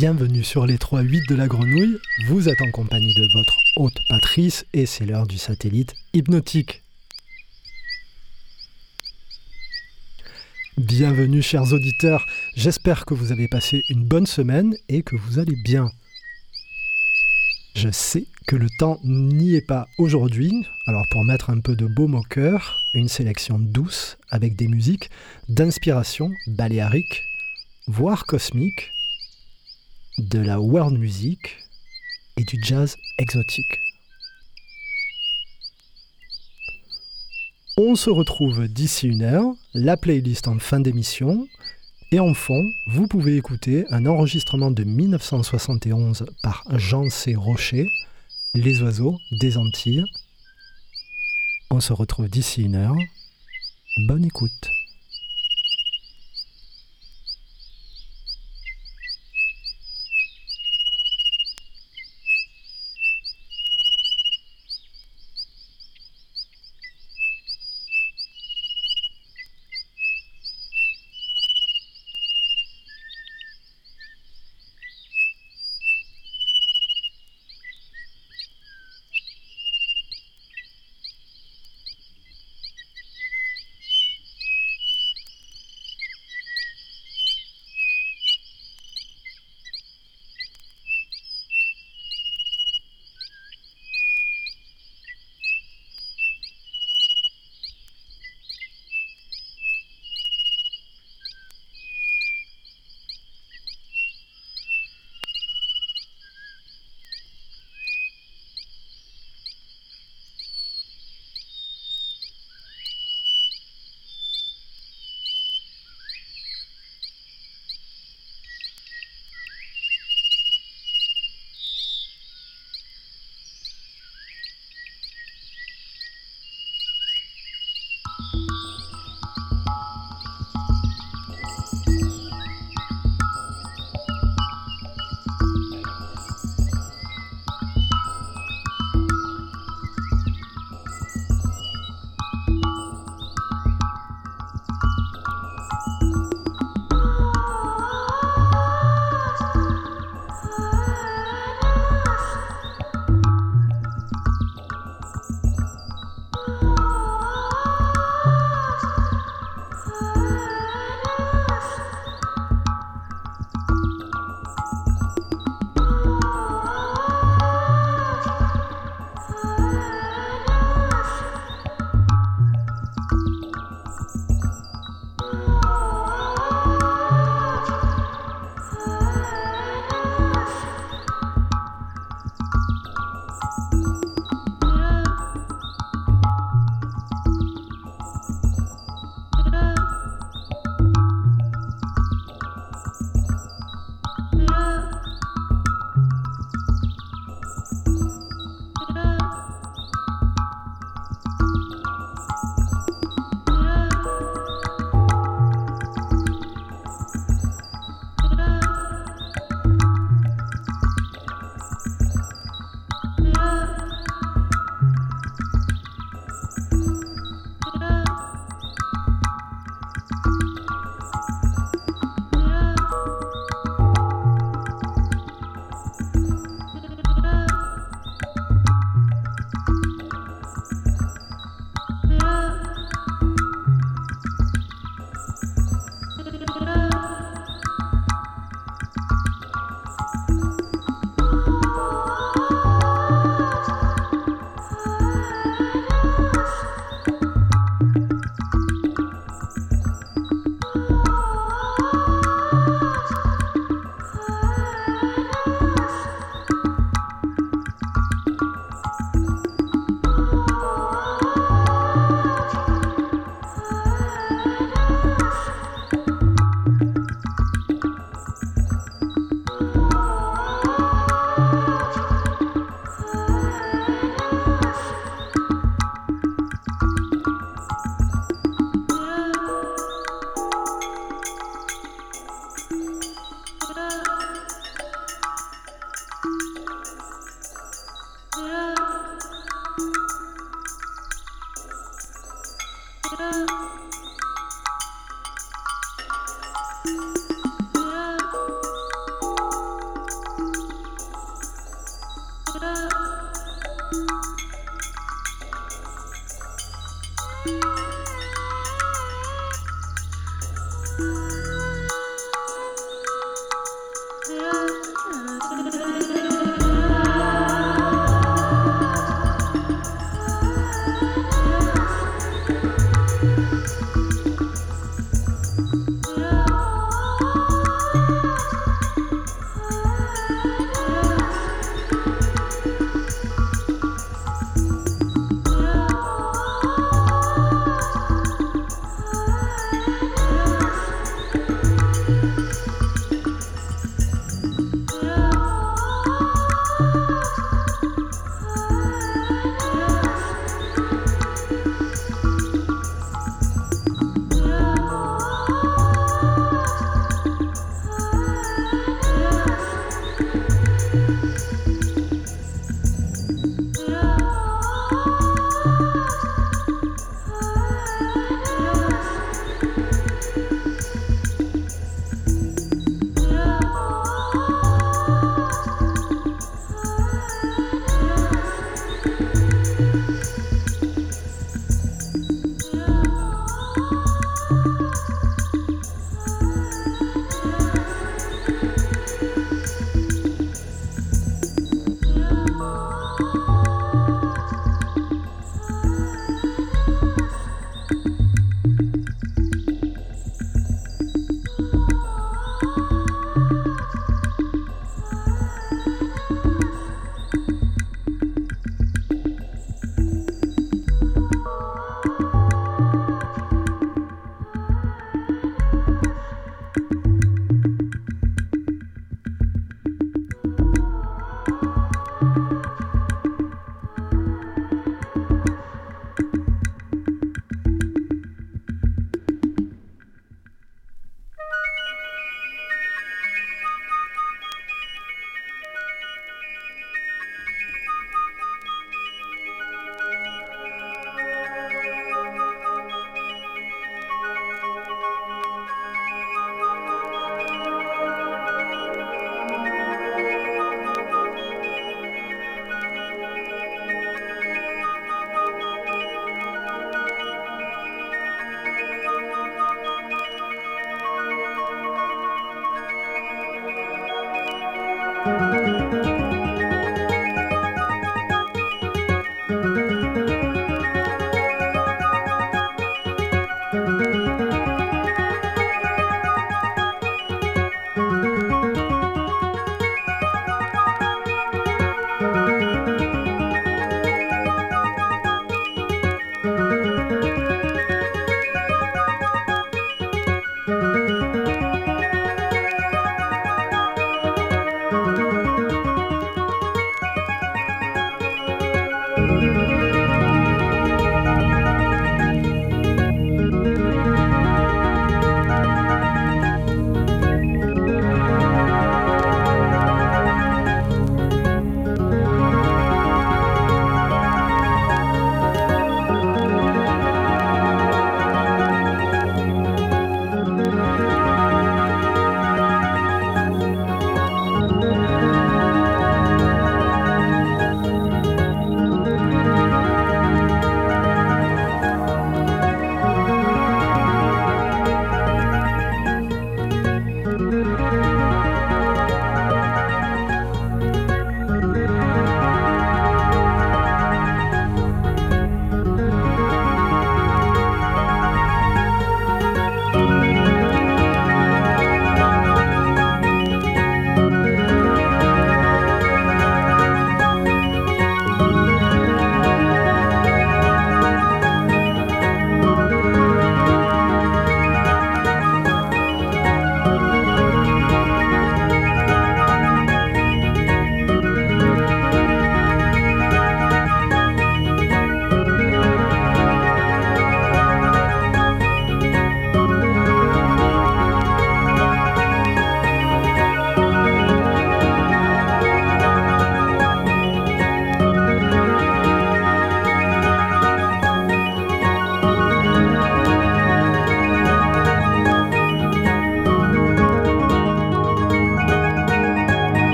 Bienvenue sur les 3-8 de la grenouille. Vous êtes en compagnie de votre hôte Patrice et c'est l'heure du satellite hypnotique. Bienvenue chers auditeurs, j'espère que vous avez passé une bonne semaine et que vous allez bien. Je sais que le temps n'y est pas aujourd'hui, alors pour mettre un peu de baume au cœur, une sélection douce avec des musiques d'inspiration baléarique, voire cosmique, de la world music et du jazz exotique. On se retrouve d'ici une heure, la playlist en fin d'émission, et en fond, vous pouvez écouter un enregistrement de 1971 par Jean C. Rocher, Les oiseaux des Antilles. On se retrouve d'ici une heure. Bonne écoute.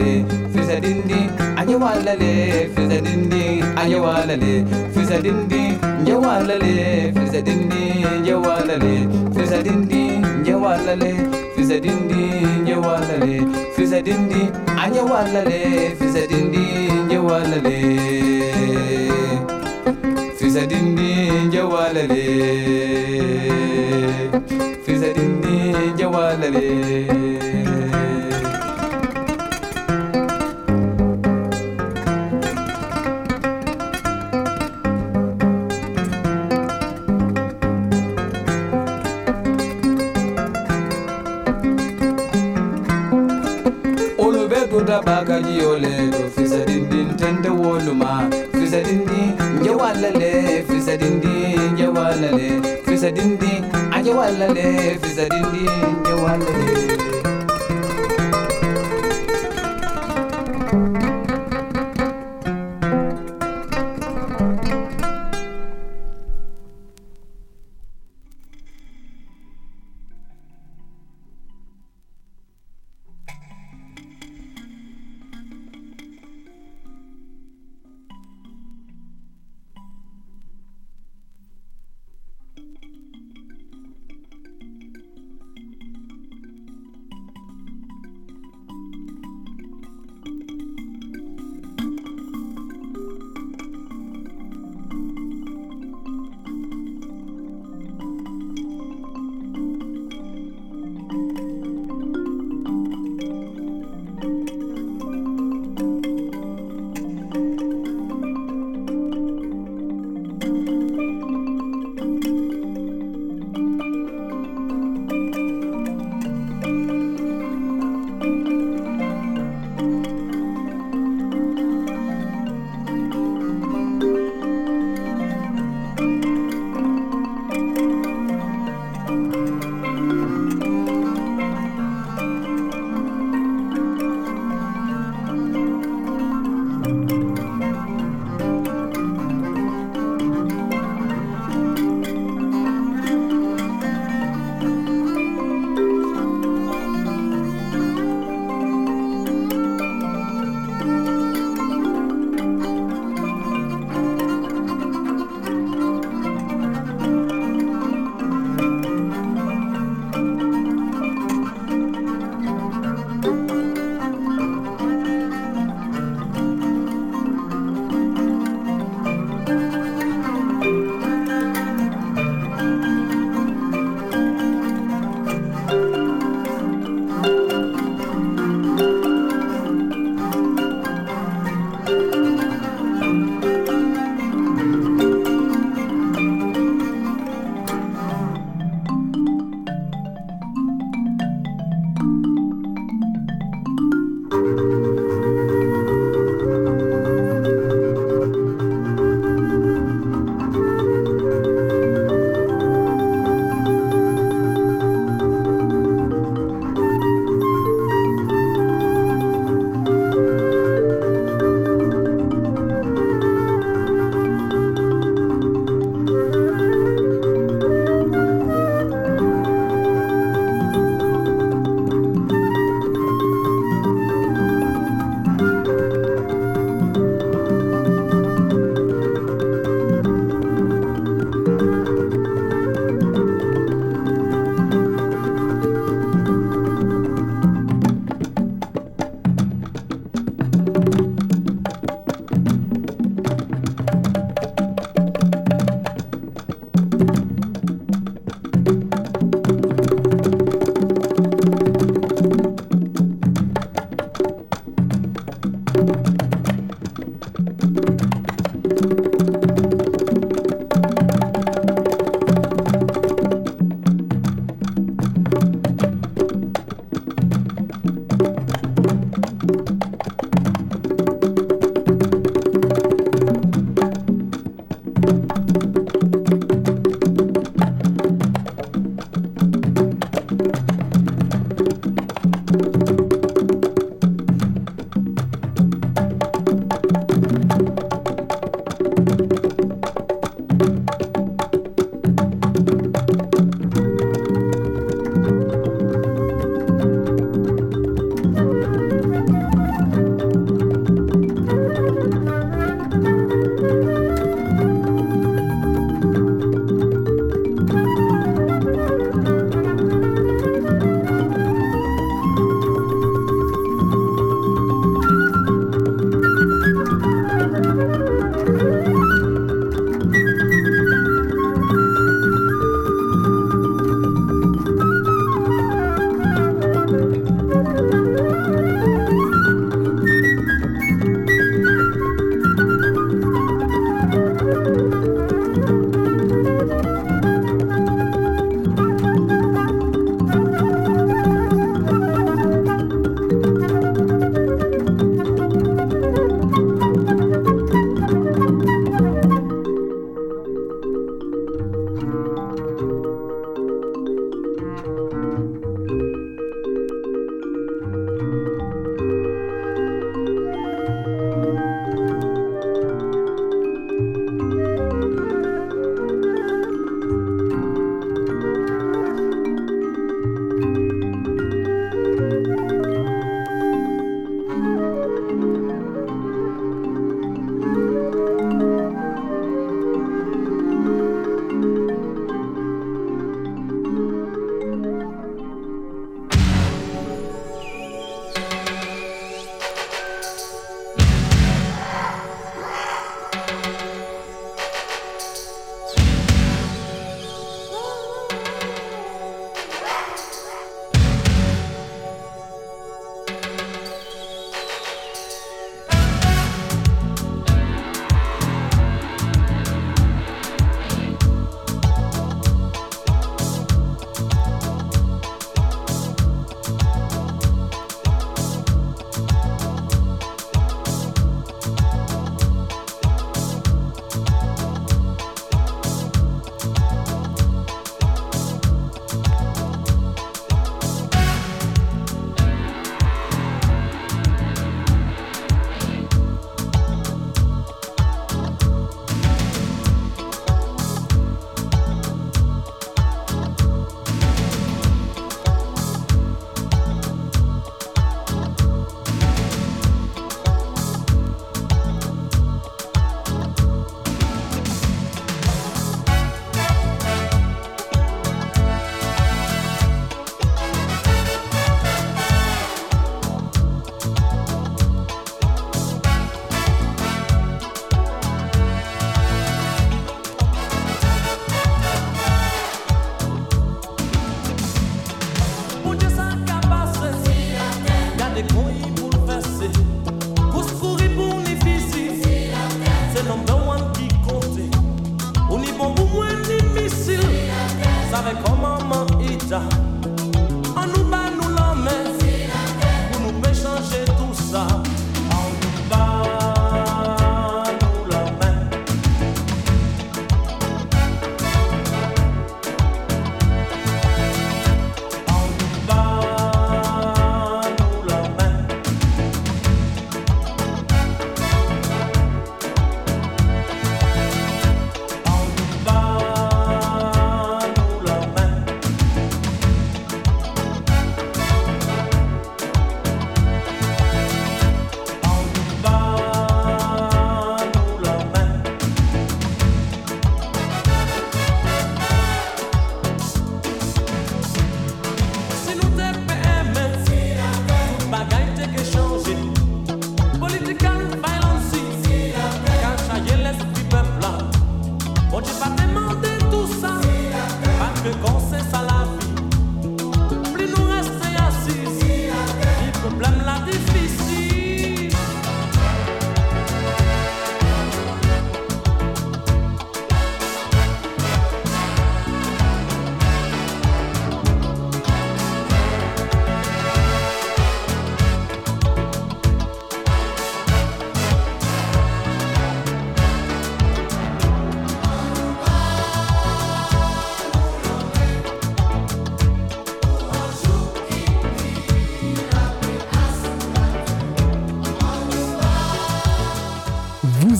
le fisa dindi anye wala le fisa dindi anye wala le fisa dindi nje wala le fisa dindi nje wala le fisa dindi nje wala le fisa dindi nje wala le fisa dindi anye wala le fisa dindi nje wala le fisa dindi nje wala le fisa dindi nje wala le wale fizadini wale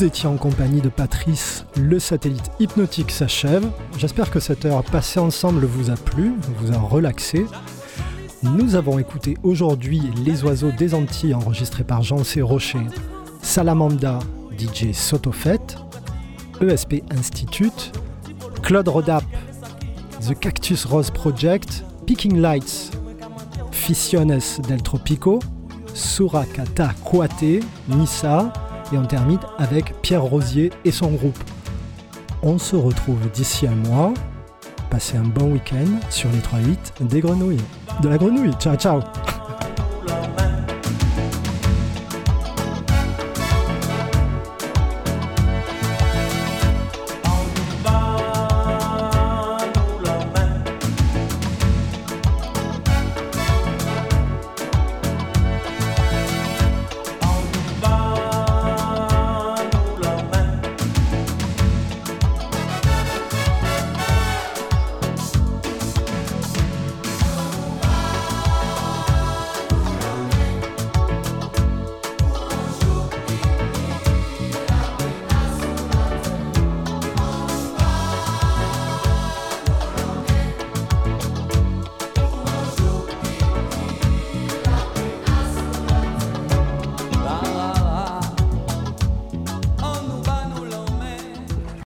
Vous étiez en compagnie de Patrice, le satellite hypnotique s'achève. J'espère que cette heure passée ensemble vous a plu, vous a relaxé. Nous avons écouté aujourd'hui Les oiseaux des Antilles enregistrés par Jean C. Rocher, Salamanda, DJ Sotofet, ESP Institute, Claude Rodap, The Cactus Rose Project, Picking Lights, Fissiones del Tropico, Surakata Kwate, Nissa, et on termine avec Pierre Rosier et son groupe. On se retrouve d'ici un mois. Passez un bon week-end sur les 3-8 des grenouilles. De la grenouille. Ciao, ciao